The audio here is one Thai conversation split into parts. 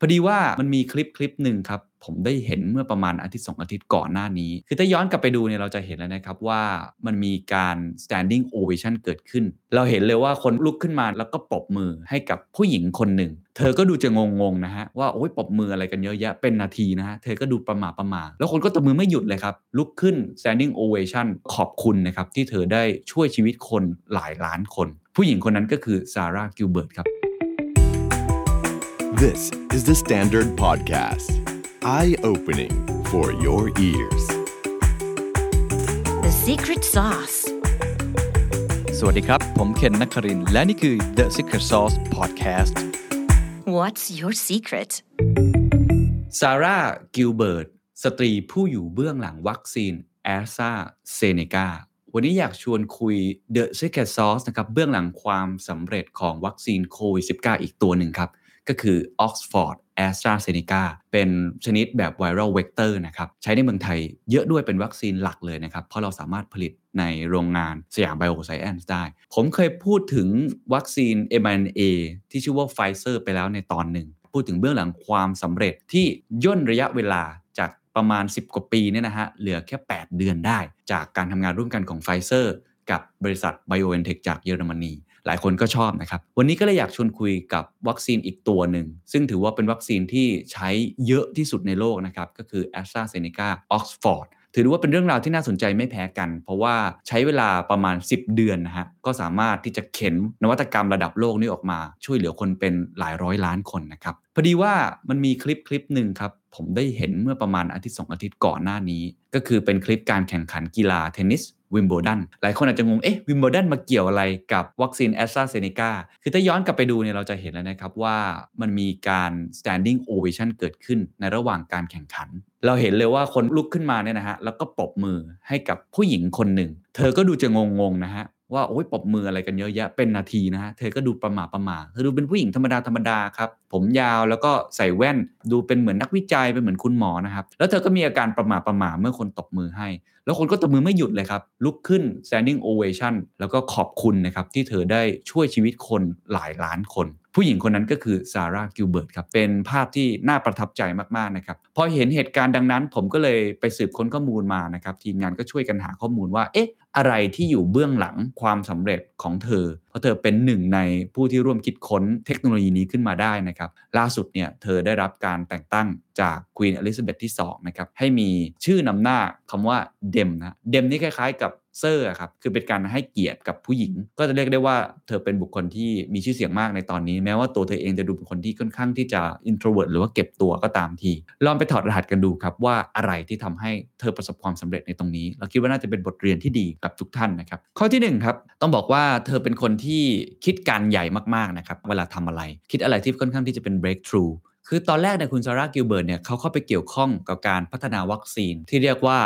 พอดีว่ามันมีคลิปคลิปหนึ่งครับ ผมได้เห็นเมื่อประมาณอาทิตย์สองอาทิตย์ก่อนหน้านี้ คือถ้าย้อนกลับไปดูเนี่ยเราจะเห็นแล้วนะครับว่ามันมีการ standing ovation เกิดขึ้น เราเห็นเลยว่าคนลุกขึ้นมาแล้วก็ปรบมือให้กับผู้หญิงคนหนึ่ง เธอก็ดูจะงงๆนะฮะว่าโอ้ยปรบมืออะไรกันเยอะแยะเป็นนาทีนะฮะเธอก็ดูประหม่าประหม่าแล้วคนก็ตบมือไม่หยุดเลยครับลุกขึ้น standing ovation ขอบคุณนะครับที่เธอได้ช่วยชีวิตคนหลายล้านคน ผู้หญิงคนนั้นก็คือซาร่ากิลเบิร์ตครับ This is the Standard Podcast. Eye opening for your ears. The secret sauce. สวัสดีครับ ผมเคนนักครินทร์และนี่คือ The Secret Sauce Podcast What's your secret? ซาร่า กิลเบิร์ต สตรีผู้อยู่เบื้องหลังวัคซีนแอสตราเซเนกาวันนี้อยากชวนคุย The Secret Sauce นะครับ เบื้องหลังความสำเร็จของวัคซีนโควิด -19 อีกตัวหนึ่งครับ ก็คือ Oxford AstraZeneca เป็นชนิดแบบ viral vector นะครับ ใช้ในเมืองไทยเยอะด้วยเป็นวัคซีนหลักเลยนะครับ เพราะเราสามารถผลิตในโรงงานสยามไบโอไซแอนซ์ได้ ผมเคยพูดถึงวัคซีน mRNA ที่ชื่อว่า Pfizer ไปแล้วในตอนหนึ่ง พูดถึงเบื้องหลังความสำเร็จที่ย่นระยะเวลาจากประมาณ 10 กว่าปีเนี่ยนะฮะเหลือแค่ 8 เดือนได้ จากการทำงานร่วมกันของ Pfizer กับบริษัท BioNTech จากเยอรมนี หลายคนก็ชอบนะครับ วันนี้ก็เลยอยากชวนคุยกับวัคซีนอีกตัวหนึ่ง ซึ่งถือว่าเป็นวัคซีนที่ใช้เยอะที่สุดในโลกนะครับ ก็คือ a s t r a z e ซ e c a Oxford ถือว่าเป็นเรื่องราวที่น่าสนใจไม่แพ้กัน เพราะว่าใช้เวลาประมาณ 10 เดือนนะฮะก็สามารถที่จะเข็นนวัตกรรมระดับโลกนี้ออกมา ช่วยเหลือคนเป็นหลายร้อยล้านคนนะครับพอดีว่ามันมีคลิปคลิปหนึ่งครับ ผมได้เห็นเมื่อประมาณอาทิตย์สองอาทิตย์ก่อนหน้านี้ ก็คือเป็นคลิปการแข่งขันกีฬาเทนนิส วิมเบิลดันหลายคนอาจจะงง เอ๊ะวิมเบิลดันมาเกี่ยวอะไรกับวัคซีนแอสตราเซเนกาคือถ้าย้อนกลับไปดูเนี่ยเราจะเห็นแล้วนะครับว่ามันมีการ standing ovation เกิดขึ้นในระหว่างการแข่งขัน เราเห็นเลยว่าคนลุกขึ้นมาเนี่ยนะฮะแล้วก็ปรบมือให้กับผู้หญิงคนหนึ่ง เธอก็ดูจะงงๆนะฮะ ว่าโอ้ยปบมืออะไรกันเยอะแยะเป็นนาทีนะฮะเธอก็ดูประหม่าประหม่าเธอดูเป็นผู้หญิงธรรมดาธรรมดาครับ ผมยาวแล้วก็ใส่แว่นดูเป็นเหมือนนักวิจัยเป็นเหมือนคุณหมอนะครับ แล้วเธอก็มีอาการประหม่าประหม่าเมื่อคนตบมือให้ แล้วคนก็ตบมือไม่หยุดเลยครับ ลุกขึ้น standing ovation แล้วก็ขอบคุณนะครับที่เธอได้ช่วยชีวิตคนหลายล้านคนผู้หญิงคนนั้นก็คือซาร่ากิลเบิร์ตครับ เป็นภาพที่น่าประทับใจมากๆนะครับ พอเห็นเหตุการณ์ดังนั้น ผมก็เลยไปสืบค้นข้อมูลมานะครับ ทีมงานก็ช่วยกันหาข้อมูลว่า เอ๊ะ อะไรที่อยู่เบื้องหลังความสำเร็จของเธอ เพราะเธอเป็นหนึ่งในผู้ที่ร่วมคิดค้นเทคโนโลยีนี้ขึ้นมาได้นะครับ ล่าสุดเนี่ยเธอได้รับการแต่งตั้งจากควีนอลิซาเบธที่2นะครับให้มีชื่อนำหน้าคำว่าเดมนะเดมนี่คล้ายๆกับเซอร์ครับคือเป็นการให้เกียรติกับผู้หญิง ก็จะเรียกได้ว่าเธอเป็นบุคคลที่มีชื่อเสียงมากในตอนนี้ แม้ว่าตัวเธอเองจะดูเป็นคนที่ค่อนข้างที่จะ introvert หรือว่าเก็บตัวก็ตามที ลองไปถอดรหัสกันดูครับว่าอะไรที่ทำให้เธอประสบความสำเร็จในตรงนี้ เราคิดว่าน่าจะเป็นบทเรียนที่ดีกับทุกท่านนะครับ ข้อที่1ครับต้องบอกว่าเธอเป็นคนที่คิดการใหญ่มากๆนะครับเวลาทำอะไร คิดอะไรที่ค่อนข้างที่จะเป็น breakthrough คือตอนแรกเนี่ยคุณซาร่ากิลเบิร์ตเนี่ยเขาเข้าไปเกี่ยวข้องกับการพัฒนาวัคซีน ที่เรียกว่า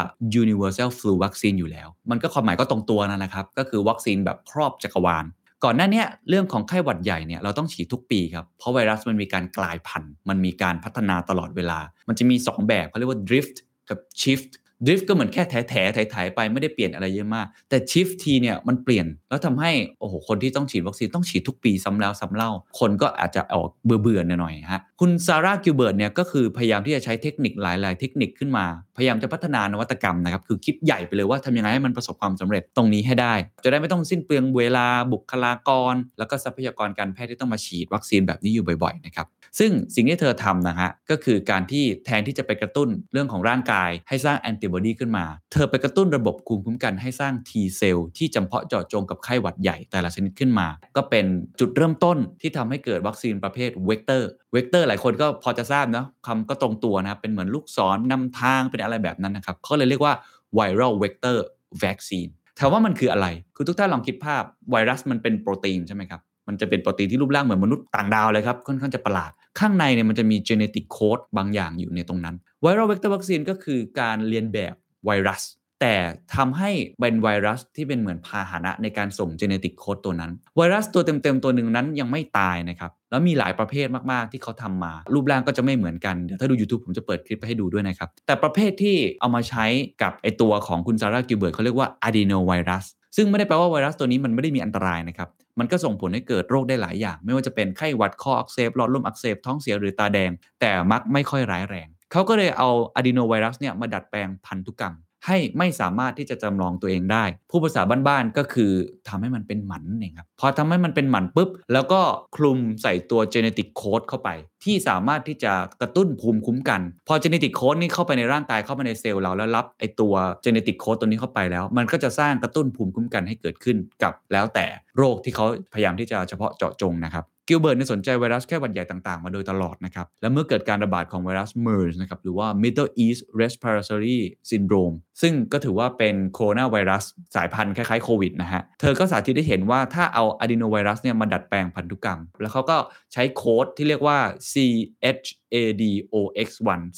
universal flu vaccine อยู่แล้ว มันก็ความหมายก็ตรงตัวนั่นแหละครับ ก็คือวัคซีนแบบครอบจักรวาล ก่อนหน้านี้เรื่องของไข้หวัดใหญ่เนี่ยเราต้องฉีดทุกปีครับ เพราะไวรัสมันมีการกลายพันธุ์ มันมีการพัฒนาตลอดเวลา มันจะมี 2 แบบเขาเรียกว่า drift กับ shift drift ก็เหมือนแค่แถแถถ่ายถ่ายไปไม่ได้เปลี่ยนอะไรเยอะมาก แต่ shift เนี่ยมันเปลี่ยนแล้วทำให้โอ้โหคนที่ต้องฉีดวัคซีนต้องฉีดทุกปีซ้ำแล้วซ้ำเล่า คนก็อาจจะออกเบื่อเบื่อหน่อยฮะ คุณซาร่ากิลเบิร์ตเนี่ยก็คือพยายามที่จะใช้เทคนิคหลาย ๆ เทคนิคขึ้นมา พยายามจะพัฒนานวัตกรรมนะครับ คือคิดใหญ่ไปเลยว่าทำยังไงให้มันประสบความสำเร็จตรงนี้ให้ได้ จะได้ไม่ต้องสิ้นเปลืองเวลาบุคลากร แล้วก็ทรัพยากรการแพทย์ที่ต้องมาฉีดวัคซีนแบบนี้อยู่บ่อย ๆ นะครับ ซึ่งสิ่งที่เธอทำนะฮะก็คือการที่แทนที่จะไปกระตุ้นเรื่องของร่างกาย ให้สร้างแอนติบอดีขึ้นมา เธอไปกระตุ้นระบบภูมิคุ้มกันให้สร้าง T เซลล์ที่จำเพาะเจาะจงกับไข้หวัดใหญ่แต่ละชนิดขึ้นมา ก็เป็นจุดเริ่มต้นที่ทำให้เกิดวัคซีนประเภทเวกเตอร์ เวกเตอร์หลายคนก็พอจะทราบนะคำก็ตรงตัวนะครับ เป็นเหมือนลูกศรนำทางเป็นอะไรแบบนั้นนะครับเขาเลยเรียกว่า viral vector vaccine ถามว่ามันคืออะไร คือทุกท่านลองคิดภาพไวรัสมันเป็นโปรตีนใช่ไหมครับ มันจะเป็นโปรตีนที่รูปร่างเหมือนมนุษย์ต่างดาวเลยครับ ค่อนข้างจะประหลาด ข้างในเนี่ยมันจะมี genetic code บางอย่างอยู่ในตรงนั้น viral vector vaccine ก็คือการเรียนแบบไวรัส แต่ทำให้เป็นไวรัสที่เป็นเหมือนพาหนะในการส่ง genetic code ตัวนั้น ไวรัสตัวเต็มๆตัวหนึ่งนั้นยังไม่ตายนะครับแล้วมีหลายประเภทมากๆที่เขาทำมา รูปร่างก็จะไม่เหมือนกัน เดี๋ยวถ้าดู YouTube ผมจะเปิดคลิปไปให้ดูด้วยนะครับ แต่ประเภทที่เอามาใช้กับไอตัวของคุณซาร่ากิลเบิร์ตเขาเรียกว่า adenovirus ซึ่งไม่ได้แปลว่าไวรัสตัวนี้มันไม่ได้มีอันตรายนะครับ มันก็ส่งผลให้เกิดโรคได้หลายอย่าง ไม่ว่าจะเป็นไข้หวัดคออักเสบหลอดลมอักเสบท้องเสียหรือตาแดง แต่มักไม่ค่อยร้ายแรง เขาก็เลยเอาอะดีโนไวรัสเนี่ยมาดัดแปลงพันธุกรรม ให้ไม่สามารถที่จะจำลองตัวเองได้ พูดภาษาบ้านๆก็คือทำให้มันเป็นหมันเองครับ พอทำให้มันเป็นหมันปุ๊บ แล้วก็คลุมใส่ตัว genetic code เข้าไป ที่สามารถที่จะกระตุ้นภูมิคุ้มกัน พอ genetic code นี่เข้าไปในร่างกายเข้าไปในเซลล์เราแล้วรับไอตัว genetic code ตัวนี้เข้าไปแล้ว มันก็จะสร้างกระตุ้นภูมิคุ้มกันให้เกิดขึ้นกับแล้วแต่โรคที่เขาพยายามที่จะเฉพาะเจาะจงนะครับกิลเบิร์ตเนี่ยสนใจไวรัสไข้หวัดใหญ่ต่างๆ มาโดยตลอดนะครับ และเมื่อเกิดการระบาดของไวรัส MERS นะครับหรือว่า Middle East Respiratory Syndrome ซึ่งก็ถือว่าเป็นโคโรนาไวรัสสายพันธุ์คล้ายๆโควิดนะฮะ เธอก็สาธิตให้เห็นว่าถ้าเอาอะดีโนไวรัสเนี่ยมาดัดแปลงพันธุกรรม แล้วเขาก็ใช้โค้ดที่เรียกว่า CHADOX1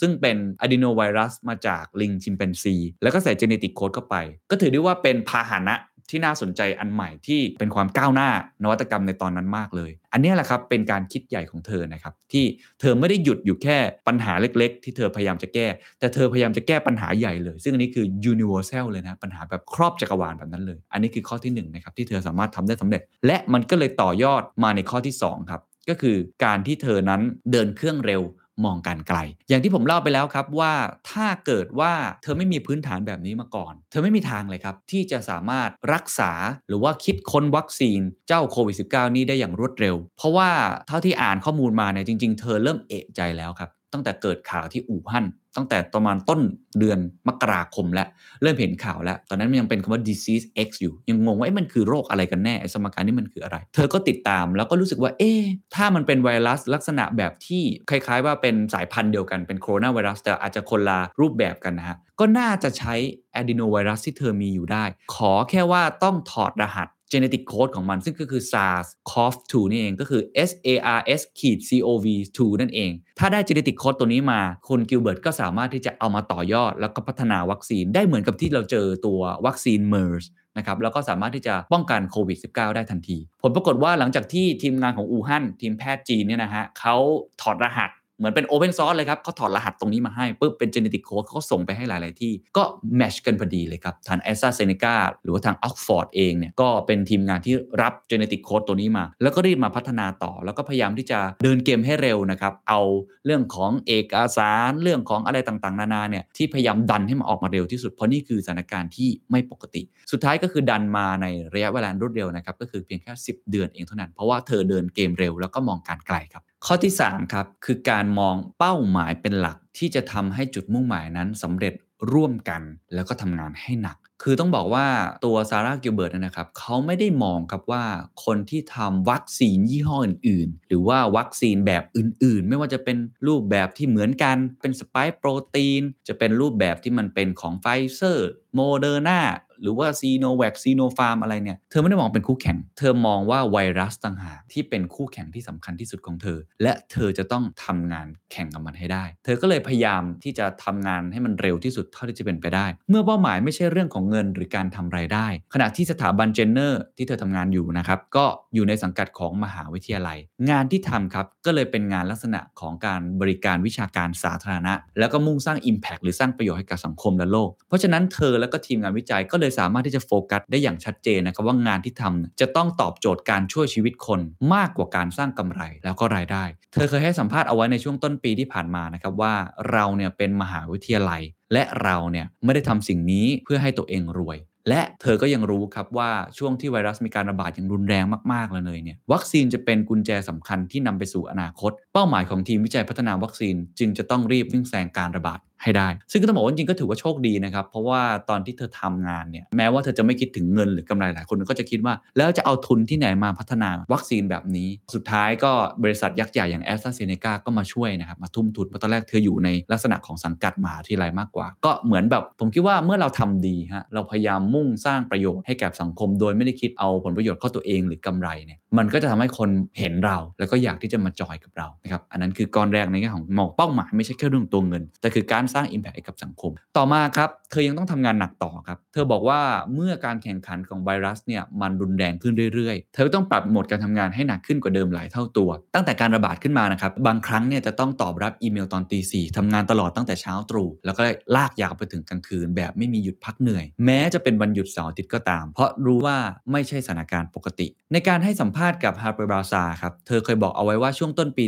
ซึ่งเป็นอะดีโนไวรัสมาจากลิงชิมแปนซี แล้วก็ใส่เจเนติกโค้ดเข้าไป ก็ถือได้ว่าเป็นพาหนะที่น่าสนใจอันใหม่ที่เป็นความก้าวหน้านวัตกรรมในตอนนั้นมากเลย อันนี้แหละครับเป็นการคิดใหญ่ของเธอนะครับที่เธอไม่ได้หยุดอยู่แค่ปัญหาเล็กๆ ที่เธอพยายามจะแก้ แต่เธอพยายามจะแก้ปัญหาใหญ่เลย ซึ่งอันนี้คือ universal เลยนะปัญหาแบบครอบจักรวาลแบบนั้นเลย อันนี้คือข้อที่1นนะครับที่เธอสามารถทำได้สำเร็จ และมันก็เลยต่อยอดมาในข้อที่2ครับ ก็คือการที่เธอนั้นเดินเครื่องเร็วมองการไกล อย่างที่ผมเล่าไปแล้วครับว่าถ้าเกิดว่าเธอไม่มีพื้นฐานแบบนี้มาก่อน เธอไม่มีทางเลยครับ ที่จะสามารถรักษาหรือว่าคิดค้นวัคซีนเจ้าโควิด -19 นี้ได้อย่างรวดเร็ว เพราะว่าเท่าที่อ่านข้อมูลมาเนี่ยจริง ๆ เธอเริ่มเอะใจแล้วครับ ตั้งแต่เกิดข่าวที่อู่ฮั่นตั้งแต่ประมาณต้นเดือนมกราคมแล้ว เริ่มเห็นข่าวแล้ว ตอนนั้นมันยังเป็นคำว่า disease X อยู่ ยังงงว่ามันคือโรคอะไรกันแน่สมการนี่มันคืออะไร เธอก็ติดตามแล้วก็รู้สึกว่าเอ๊ะถ้ามันเป็นไวรัสลักษณะแบบที่คล้ายๆ ว่าเป็นสายพันธุ์เดียวกันเป็นโคโรนาไวรัสแต่อาจจะคนละรูปแบบกันนะฮะก็น่าจะใช้ adenovirus ที่เธอมีอยู่ได้ ขอแค่ว่าต้องถอดรหัส genetic code ของมัน ซึ่งก็คือ SARS-CoV-2 นี่เองก็คือ SARS CoV 2 นั่นเอง ถ้าได้ genetic code ตัวนี้มาคุณกิลเบิร์ตก็สามารถที่จะเอามาต่อยอด แล้วก็พัฒนาวัคซีนได้เหมือนกับที่เราเจอตัววัคซีน MERS นะครับแล้วก็สามารถที่จะป้องกันโควิด -19 ได้ทันที ผลปรากฏว่าหลังจากที่ทีมงานของอู่ฮั่นทีมแพทย์จีนเนี่ยนะฮะเขาถอดรหัส เหมือนเป็น Open Source เลยครับเขาถอดรหัสตรงนี้มาให้ปุ๊บเป็น Genetic Code เขาส่งไปให้หลาย ๆ ที่ ก็แมชกันพอดีเลยครับทาง a s t r a z เซ e c a หรือว่าทาง Oxford เองเนี่ยก็เป็นทีมงานที่รับ Genetic Code ตัวนี้มา แล้วก็รีบมาพัฒนาต่อ แล้วก็พยายามที่จะเดินเกมให้เร็วนะครับเอาเรื่องของเอกสารเรื่องของอะไรต่าง ๆ นานาเนี่ยที่พยายามดันให้มันออกมาเร็วที่สุดเพราะนี่คือสถานการณ์ที่ไม่ปกติ สุดท้ายก็คือดันมาในระยะเวลารวดเร็วนะครับก็คือเพียงแค่ 10 เดือนเองเท่านั้นเพราะว่าเธอเดินเกมเร็วแล้วก็มองการไกลครับ ข้อที่ 3 ครับ คือการมองเป้าหมายเป็นหลักที่จะทำให้จุดมุ่งหมายนั้นสำเร็จร่วมกันแล้วก็ทำงานให้หนัก คือต้องบอกว่าตัวซาราห์ กิลเบิร์ตนะครับเขาไม่ได้มองครับว่าคนที่ทำวัคซีนยี่ห้ออื่น ๆ หรือว่าวัคซีนแบบอื่น ๆ ไม่ว่าจะเป็นรูปแบบที่เหมือนกันเป็น spike protein จะเป็นรูปแบบที่มันเป็นของไฟเซอร์โมเดอร์นา หรือว่าซิโนแวคซิโนฟาร์มอะไรเนี่ย เธอไม่ได้มองเป็นคู่แข่ง เธอมองว่าไวรัสต่างหากที่เป็นคู่แข่งที่สำคัญที่สุดของเธอ และเธอจะต้องทำงานแข่งกับมันให้ได้ เธอก็เลยพยายามที่จะทำงานให้มันเร็วที่สุดเท่าที่จะเป็นไปได้ เมื่อเป้าหมายไม่ใช่เรื่องของเงินหรือการทำรายได้ ขณะที่สถาบันเจนเนอร์ที่เธอทำงานอยู่นะครับก็อยู่ในสังกัดของมหาวิทยาลัย งานที่ทำครับก็เลยเป็นงานลักษณะของการบริการวิชาการสาธารณะ แล้วก็มุ่งสร้าง Impact หรือสร้างประโยชน์ให้กับสังคมและโลก เพราะฉะนั้นเธอและก็ทีมงานวิจัยก็เลยสามารถที่จะโฟกัสได้อย่างชัดเจนนะครับว่างานที่ทำจะต้องตอบโจทย์การช่วยชีวิตคนมากกว่าการสร้างกำไรแล้วก็รายได้ เธอเคยให้สัมภาษณ์เอาไว้ในช่วงต้นปีที่ผ่านมานะครับว่าเราเนี่ยเป็นมหาวิทยาลัย และเราเนี่ยไม่ได้ทำสิ่งนี้เพื่อให้ตัวเองรวยและเธอก็ยังรู้ครับว่าช่วงที่ไวรัสมีการระบาดอย่างรุนแรงมาก ๆ เลยเนี่ยวัคซีนจะเป็นกุญแจสำคัญที่นำไปสู่อนาคต เป้าหมายของทีมวิจัยพัฒนาวัคซีน จึงจะต้องรีบวิ่งแซงการระบาด ให้ได้ ซึ่งก็ต้องบอกว่าจริงก็ถือว่าโชคดีนะครับ เพราะว่าตอนที่เธอทำงานเนี่ยแม้ว่าเธอจะไม่คิดถึงเงินหรือกำไรหลายคนก็จะคิดว่า แล้วจะเอาทุนที่ไหนมาพัฒนาวัคซีนแบบนี้ สุดท้ายก็บริษัทยักษ์ใหญ่อย่างแอสตราเซเนกาก็มาช่วยนะครับมาทุ่มทุนเพราะตอนแรกเธออยู่ในลักษณะของสังกัดมหาวิทยาลัยมากกว่า ก็เหมือนแบบผมคิดว่าเมื่อเราทำดีฮะเราพยายามมุ่งสร้างประโยชน์ให้แก่สังคม โดยไม่ได้คิดเอาผลประโยชน์เข้าตัวเองหรือกำไรเนี่ยมันก็จะทำให้คนเห็นเรา แล้วก็อยากที่จะมาจอยกับเรานะครับอันนั้นคือก้อนแรกในแง่ของมองเป้าหมายไม่ใช่แค่เรื่องตัวเงินแต่คือการสร้าง Impact ให้กับสังคม ต่อมาครับ เธอยังต้องทำงานหนักต่อครับ เธอบอกว่าเมื่อการแข่งขันของไวรัสเนี่ยมันรุนแรงขึ้นเรื่อยๆ เธอต้องปรับโหมดการทำงานให้หนักขึ้นกว่าเดิมหลายเท่าตัว ตั้งแต่การระบาดขึ้นมานะครับบางครั้งเนี่ยจะต้องตอบรับอีเมลตอนตีสี่ทำงานตลอดตั้งแต่เช้าตรู่แล้วก็ลากยาวไปถึงกลางคืน แบบไม่มีหยุดพักเหนื่อย แม้จะเป็นวันหยุดเสาร์อาทิตย์ก็ตาม เพราะรู้ว่าไม่ใช่สถานการณ์ปกติ ในการให้สัมภาษณ์กับ Harper b r a z a ครับเธอเคยบอกเอาไว้ว่าช่วงต้นปี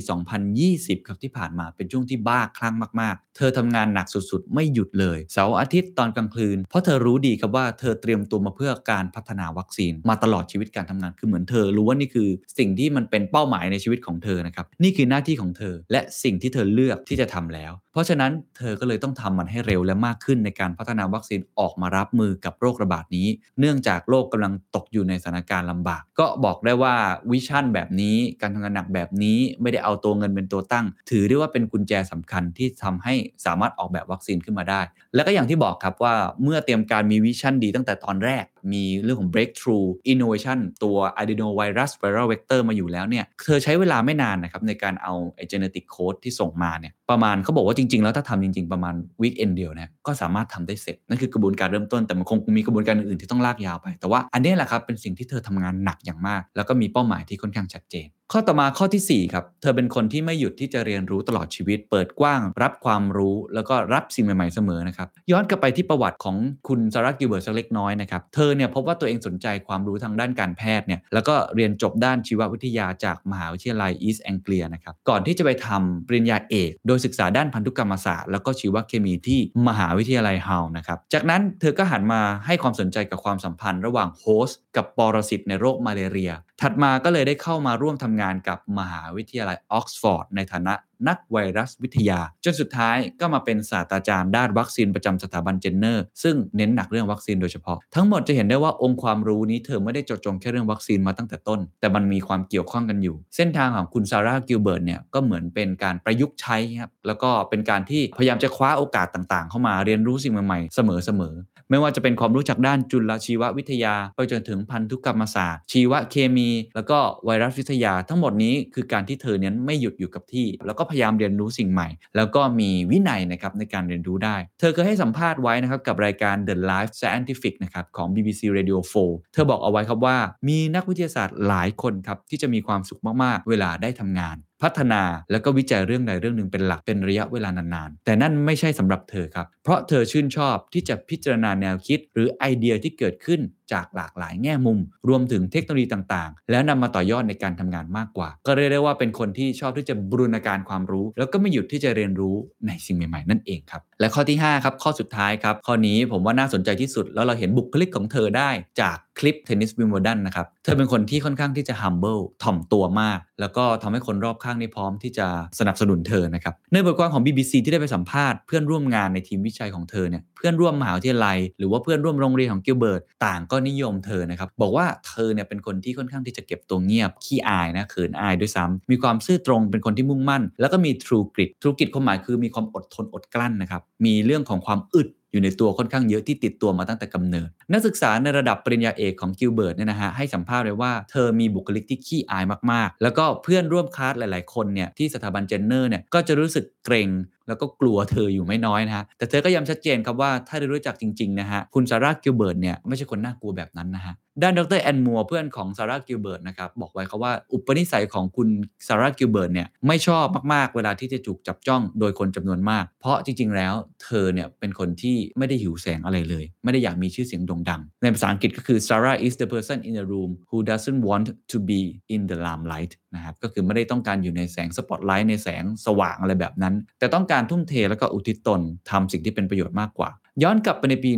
2020 ครับที่ผ่านมาเป็นช่วงที่บ้าคลั่งมากๆ เธอทำงานหนักสุดๆ ไม่หยุดเลย เสาร์อาทิตย์ตอนกลางคืน เพราะเธอรู้ดีครับว่าเธอเตรียมตัวมาเพื่อการพัฒนาวัคซีน มาตลอดชีวิตการทำงานคือเหมือนเธอรู้ว่านี่คือสิ่งที่มันเป็นเป้าหมายในชีวิตของเธอนะครับนี่คือหน้าที่ของเธอ และสิ่งที่เธอเลือกที่จะทำแล้ว เพราะฉะนั้นเธอก็เลยต้องทำมันให้เร็วและมากขึ้นในการพัฒนาวัคซีนออกมารับมือกับโรคระบาดนี้ เนื่องจากโลกกำลังตกอยู่ในสถานการณ์ลำบาก ก็บอกได้ว่า vision แบบนี้การทำงานหนักแบบนี้ไม่ได้เอาตัวเงินเป็นตัวตั้ง ถือได้ว่าเป็นกุญแจสำคัญที่ทำให้สามารถออกแบบวัคซีนขึ้นมาได้ และก็อย่างที่บอกครับว่าเมื่อเตรียมการมี vision ดีตั้งแต่ตอนแรก มีเรื่องของ breakthrough innovation ตัว adenovirus viral vector มาอยู่แล้วเนี่ยเธอใช้เวลาไม่นานนะครับในการเอาไอ้ genetic code ที่ส่งมาเนี่ยประมาณเขาบอกว่าจริง ๆ แล้วถ้าทำจริง ๆ ประมาณ weekend เดียวเนี่ยก็สามารถทำได้เสร็จ นั่นคือกระบวนการเริ่มต้นแต่มันคงมีกระบวนการอื่นๆที่ต้องลากยาวไป แต่ว่าอันนี้แหละครับเป็นสิ่งที่เธอทำงานหนักอย่างมาก แล้วก็มีเป้าหมายที่ค่อนข้างชัดเจนข้อต่อมาข้อที่ 4 ครับ เธอเป็นคนที่ไม่หยุดที่จะเรียนรู้ตลอดชีวิต เปิดกว้าง รับความรู้ แล้วก็รับสิ่งใหม่ๆเสมอนะครับ ย้อนกลับไปที่ประวัติของคุณซาร่ากิลเบิร์ตสักเล็กน้อยนะครับ เธอเนี่ยพบว่าตัวเองสนใจความรู้ทางด้านการแพทย์เนี่ย แล้วก็เรียนจบด้านชีววิทยาจากมหาวิทยาลัยอีสต์แองเกลียนะครับ ก่อนที่จะไปทำปริญญาเอก โดยศึกษาด้านพันธุกรรมศาสตร์ แล้วก็ชีวเคมีที่มหาวิทยาลัยฮัลล์นะครับ จากนั้นเธอก็หันมาให้ความสนใจกับความสัมพันธ์ ระหว่าง host กับปรสิตในโรคมาลาเรียถัดมาก็เลยได้เข้ามาร่วมทำงานกับมหาวิทยาลัยออกซ์ฟอร์ดในฐานะนักไวรัสวิทยา จนสุดท้ายก็มาเป็นศาสตราจารย์ด้านวัคซีนประจำสถาบันเจนเนอร์ ซึ่งเน้นหนักเรื่องวัคซีนโดยเฉพาะ ทั้งหมดจะเห็นได้ว่าองค์ความรู้นี้เธอไม่ได้จดจ่อแค่เรื่องวัคซีนมาตั้งแต่ต้น แต่มันมีความเกี่ยวข้องกันอยู่ เส้นทางของคุณซาร่ากิลเบิร์ตเนี่ยก็เหมือนเป็นการประยุกต์ใช้ครับแล้วก็เป็นการที่พยายามจะคว้าโอกาสต่างๆ เข้ามาเรียนรู้สิ่งใหม่ๆเสมอๆ ไม่ว่าจะเป็นความรู้จากด้านจุลชีววิทยา ไปจนถึงพันธุกรรมศาสตร์ ชีวเคมี แล้วก็ไวรัสวิทยา ทั้งหมดนี้คือการที่เธอเนี้ยไม่หยุดอยู่กับที่ แล้วก็พยายามเรียนรู้สิ่งใหม่ แล้วก็มีวินัยนะครับในการเรียนรู้ได้ เธอเคยให้สัมภาษณ์ไว้นะครับกับรายการ The Life Scientific นะครับของ BBC Radio 4 เธอบอกเอาไว้ครับว่า มีนักวิทยาศาสตร์หลายคนครับที่จะมีความสุขมากๆ เวลาได้ทำงานพัฒนาแล้วก็วิจัยเรื่องใดเรื่องหนึ่งเป็นหลักเป็นระยะเวลานานๆ แต่นั่นไม่ใช่สำหรับเธอครับ เพราะเธอชื่นชอบที่จะพิจารณาแนวคิด หรือไอเดียที่เกิดขึ้นจากหลากหลายแง่มุม รวมถึงเทคโนโลยีต่างๆ แล้วนำมาต่อยอดในการทำงานมากกว่า ก็เรียกได้ว่าเป็นคนที่ชอบที่จะบูรณาการความรู้ แล้วก็ไม่หยุดที่จะเรียนรู้ในสิ่งใหม่ๆ นั่นเองครับ และข้อที่ 5 ครับ ข้อสุดท้ายครับ ข้อนี้ผมว่าน่าสนใจที่สุด แล้วเราเห็นบุคลิกของเธอได้จากคลิปเทนนิสวิมเบิลดันนะครับ เธอเป็นคนที่ค่อนข้างที่จะ humble ถ่อมตัวมาก แล้วก็ทำให้คนรอบข้างนี่พร้อมที่จะสนับสนุนเธอนะครับ ในบทความของ BBC ที่ได้ไปสัมภาษณ์เพื่อนร่วมงานในทีมวิจัยของเธอเนี่ย เพื่อนร่วมมหาวิทยาลัย หรือว่าเพื่อนร่วมโรงเรียนของกิลเบิร์ตต่างก็นิยมเธอนะครับ บอกว่าเธอเนี่ยเป็นคนที่ค่อนข้างที่จะเก็บตัวเงียบ ขี้อายนะเขินอายด้วยซ้ำมีความซื่อตรงเป็นคนที่มุ่งมั่น แล้วก็มี true grit true grit ความหมายคือมีความอดทนอดกลั้นนะครับ มีเรื่องของความอึดอยู่ในตัวค่อนข้างเยอะที่ติดตัวมาตั้งแต่กำเนิด นักศึกษาในระดับปริญญาเอกของกิลเบิร์ตเนี่ยนะฮะให้สัมภาษณ์เลยว่าเธอมีบุคลิกที่ขี้อายมากๆ แล้วก็เพื่อนร่วมคลาสหลาย ๆ คนเนี่ยที่สถาบันเจนเนอร์เนี่ยก็จะรู้สึกเกรง แล้วก็กลัวเธออยู่ไม่น้อยนะฮะแต่เธอก็ย้ำชัดเจนครับว่าถ้าได้รู้จักจริงๆนะฮะคุณซาร่ากิลเบิร์ตเนี่ยไม่ใช่คนน่ากลัวแบบนั้นนะฮะ ด้านดร.แอนมัวร์เพื่อนของซาร่ากิลเบิร์ตนะครับบอกไว้ครับว่าอุปนิสัยของคุณซาร่ากิลเบิร์ตเนี่ยไม่ชอบมากๆ เวลาที่จะถูกจับจ้องโดยคนจำนวนมาก เพราะจริง ๆ แล้วเธอเนี่ยเป็นคนที่ไม่ได้หิวแสงอะไรเลย ไม่ได้อยากมีชื่อเสียงโด่งดัง ในภาษาอังกฤษก็คือ Sarah is the person in the room who doesn't want to be in the limelight นะครับก็คือไม่ได้ต้องการอยู่ในแสงสปอตไลต์ในแสงสว่างอะไรแบบนั้น แต่ต้องการทุ่มเทแล้วก็อุทิศตนทำสิ่งที่เป็นประโยชน์มากกว่า ย้อนกลับไปในปี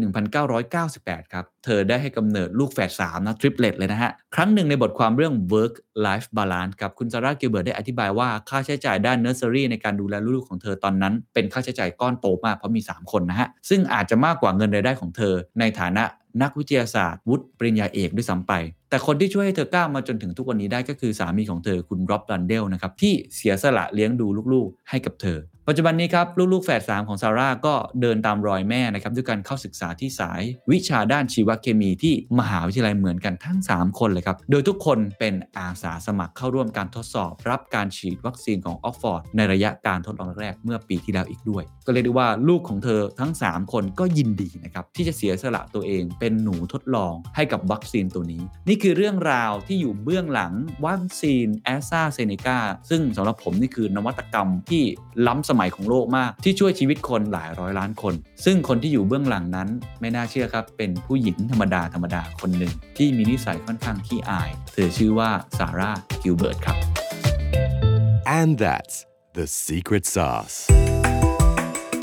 1998 ครับ เธอได้ให้กำเนิดลูกแฝด3นะ triplet เลยนะฮะ ครั้งหนึ่งในบทความเรื่อง work life balance ครับ คุณซาร่ากิลเบิร์ตได้อธิบายว่าค่าใช้จ่ายด้านเนอร์เซอรี่ในการดูแลลูกของเธอตอนนั้น เป็นค่าใช้จ่ายก้อนโตมากเพราะมี 3 คนนะฮะ ซึ่งอาจจะมากกว่าเงินรายได้ของเธอ ในฐานะนักวิทยาศาสตร์วุฒิปริญญาเอกด้วยซ้ำไปแต่คนที่ช่วยให้เธอก้าวมาจนถึงทุกวันนี้ได้ก็คือสามีของเธอคุณร็อบรันเดลนะครับที่เสียสละเลี้ยงดูลูกๆ ให้กับเธอ ปัจจุบันนี้ครับลูกๆแฝดสามของซาร่าก็เดินตามรอยแม่นะครับด้วยการเข้าศึกษาที่สายวิชาด้านชีวเคมีที่มหาวิทยาลัยเหมือนกันทั้ง 3 คนเลยครับ โดยทุกคนเป็นอาสาสมัครเข้าร่วมการทดสอบ รับการฉีดวัคซีนของออกซ์ฟอร์ดในระยะการทดลองแรกเมื่อปีที่แล้วอีกด้วย ก็เรียกได้ว่าลูกของเธอทั้ง 3 คนก็ยินดีนะครับที่จะเสียสละตัวเองเป็นหนูทดลองให้กับวัคซีนตัวนี้นี่คือเรื่องราวที่อยู่เบื้องหลังวัคซีนแอสตร้าเซเนก้าซึ่งสำหรับผมนี่คือนวัตกรรมที่ล้ำสมัยของโลกมาก ที่ช่วยชีวิตคนหลายร้อยล้านคน ซึ่งคนที่อยู่เบื้องหลังนั้นไม่น่าเชื่อครับ เป็นผู้หญิงธรรมดาธรรมดาคนหนึ่ง ที่มีนิสัยค่อนข้างขี้อาย เธอชื่อว่าซาร่ากิลเบิร์ตครับ And that's the secret sauce.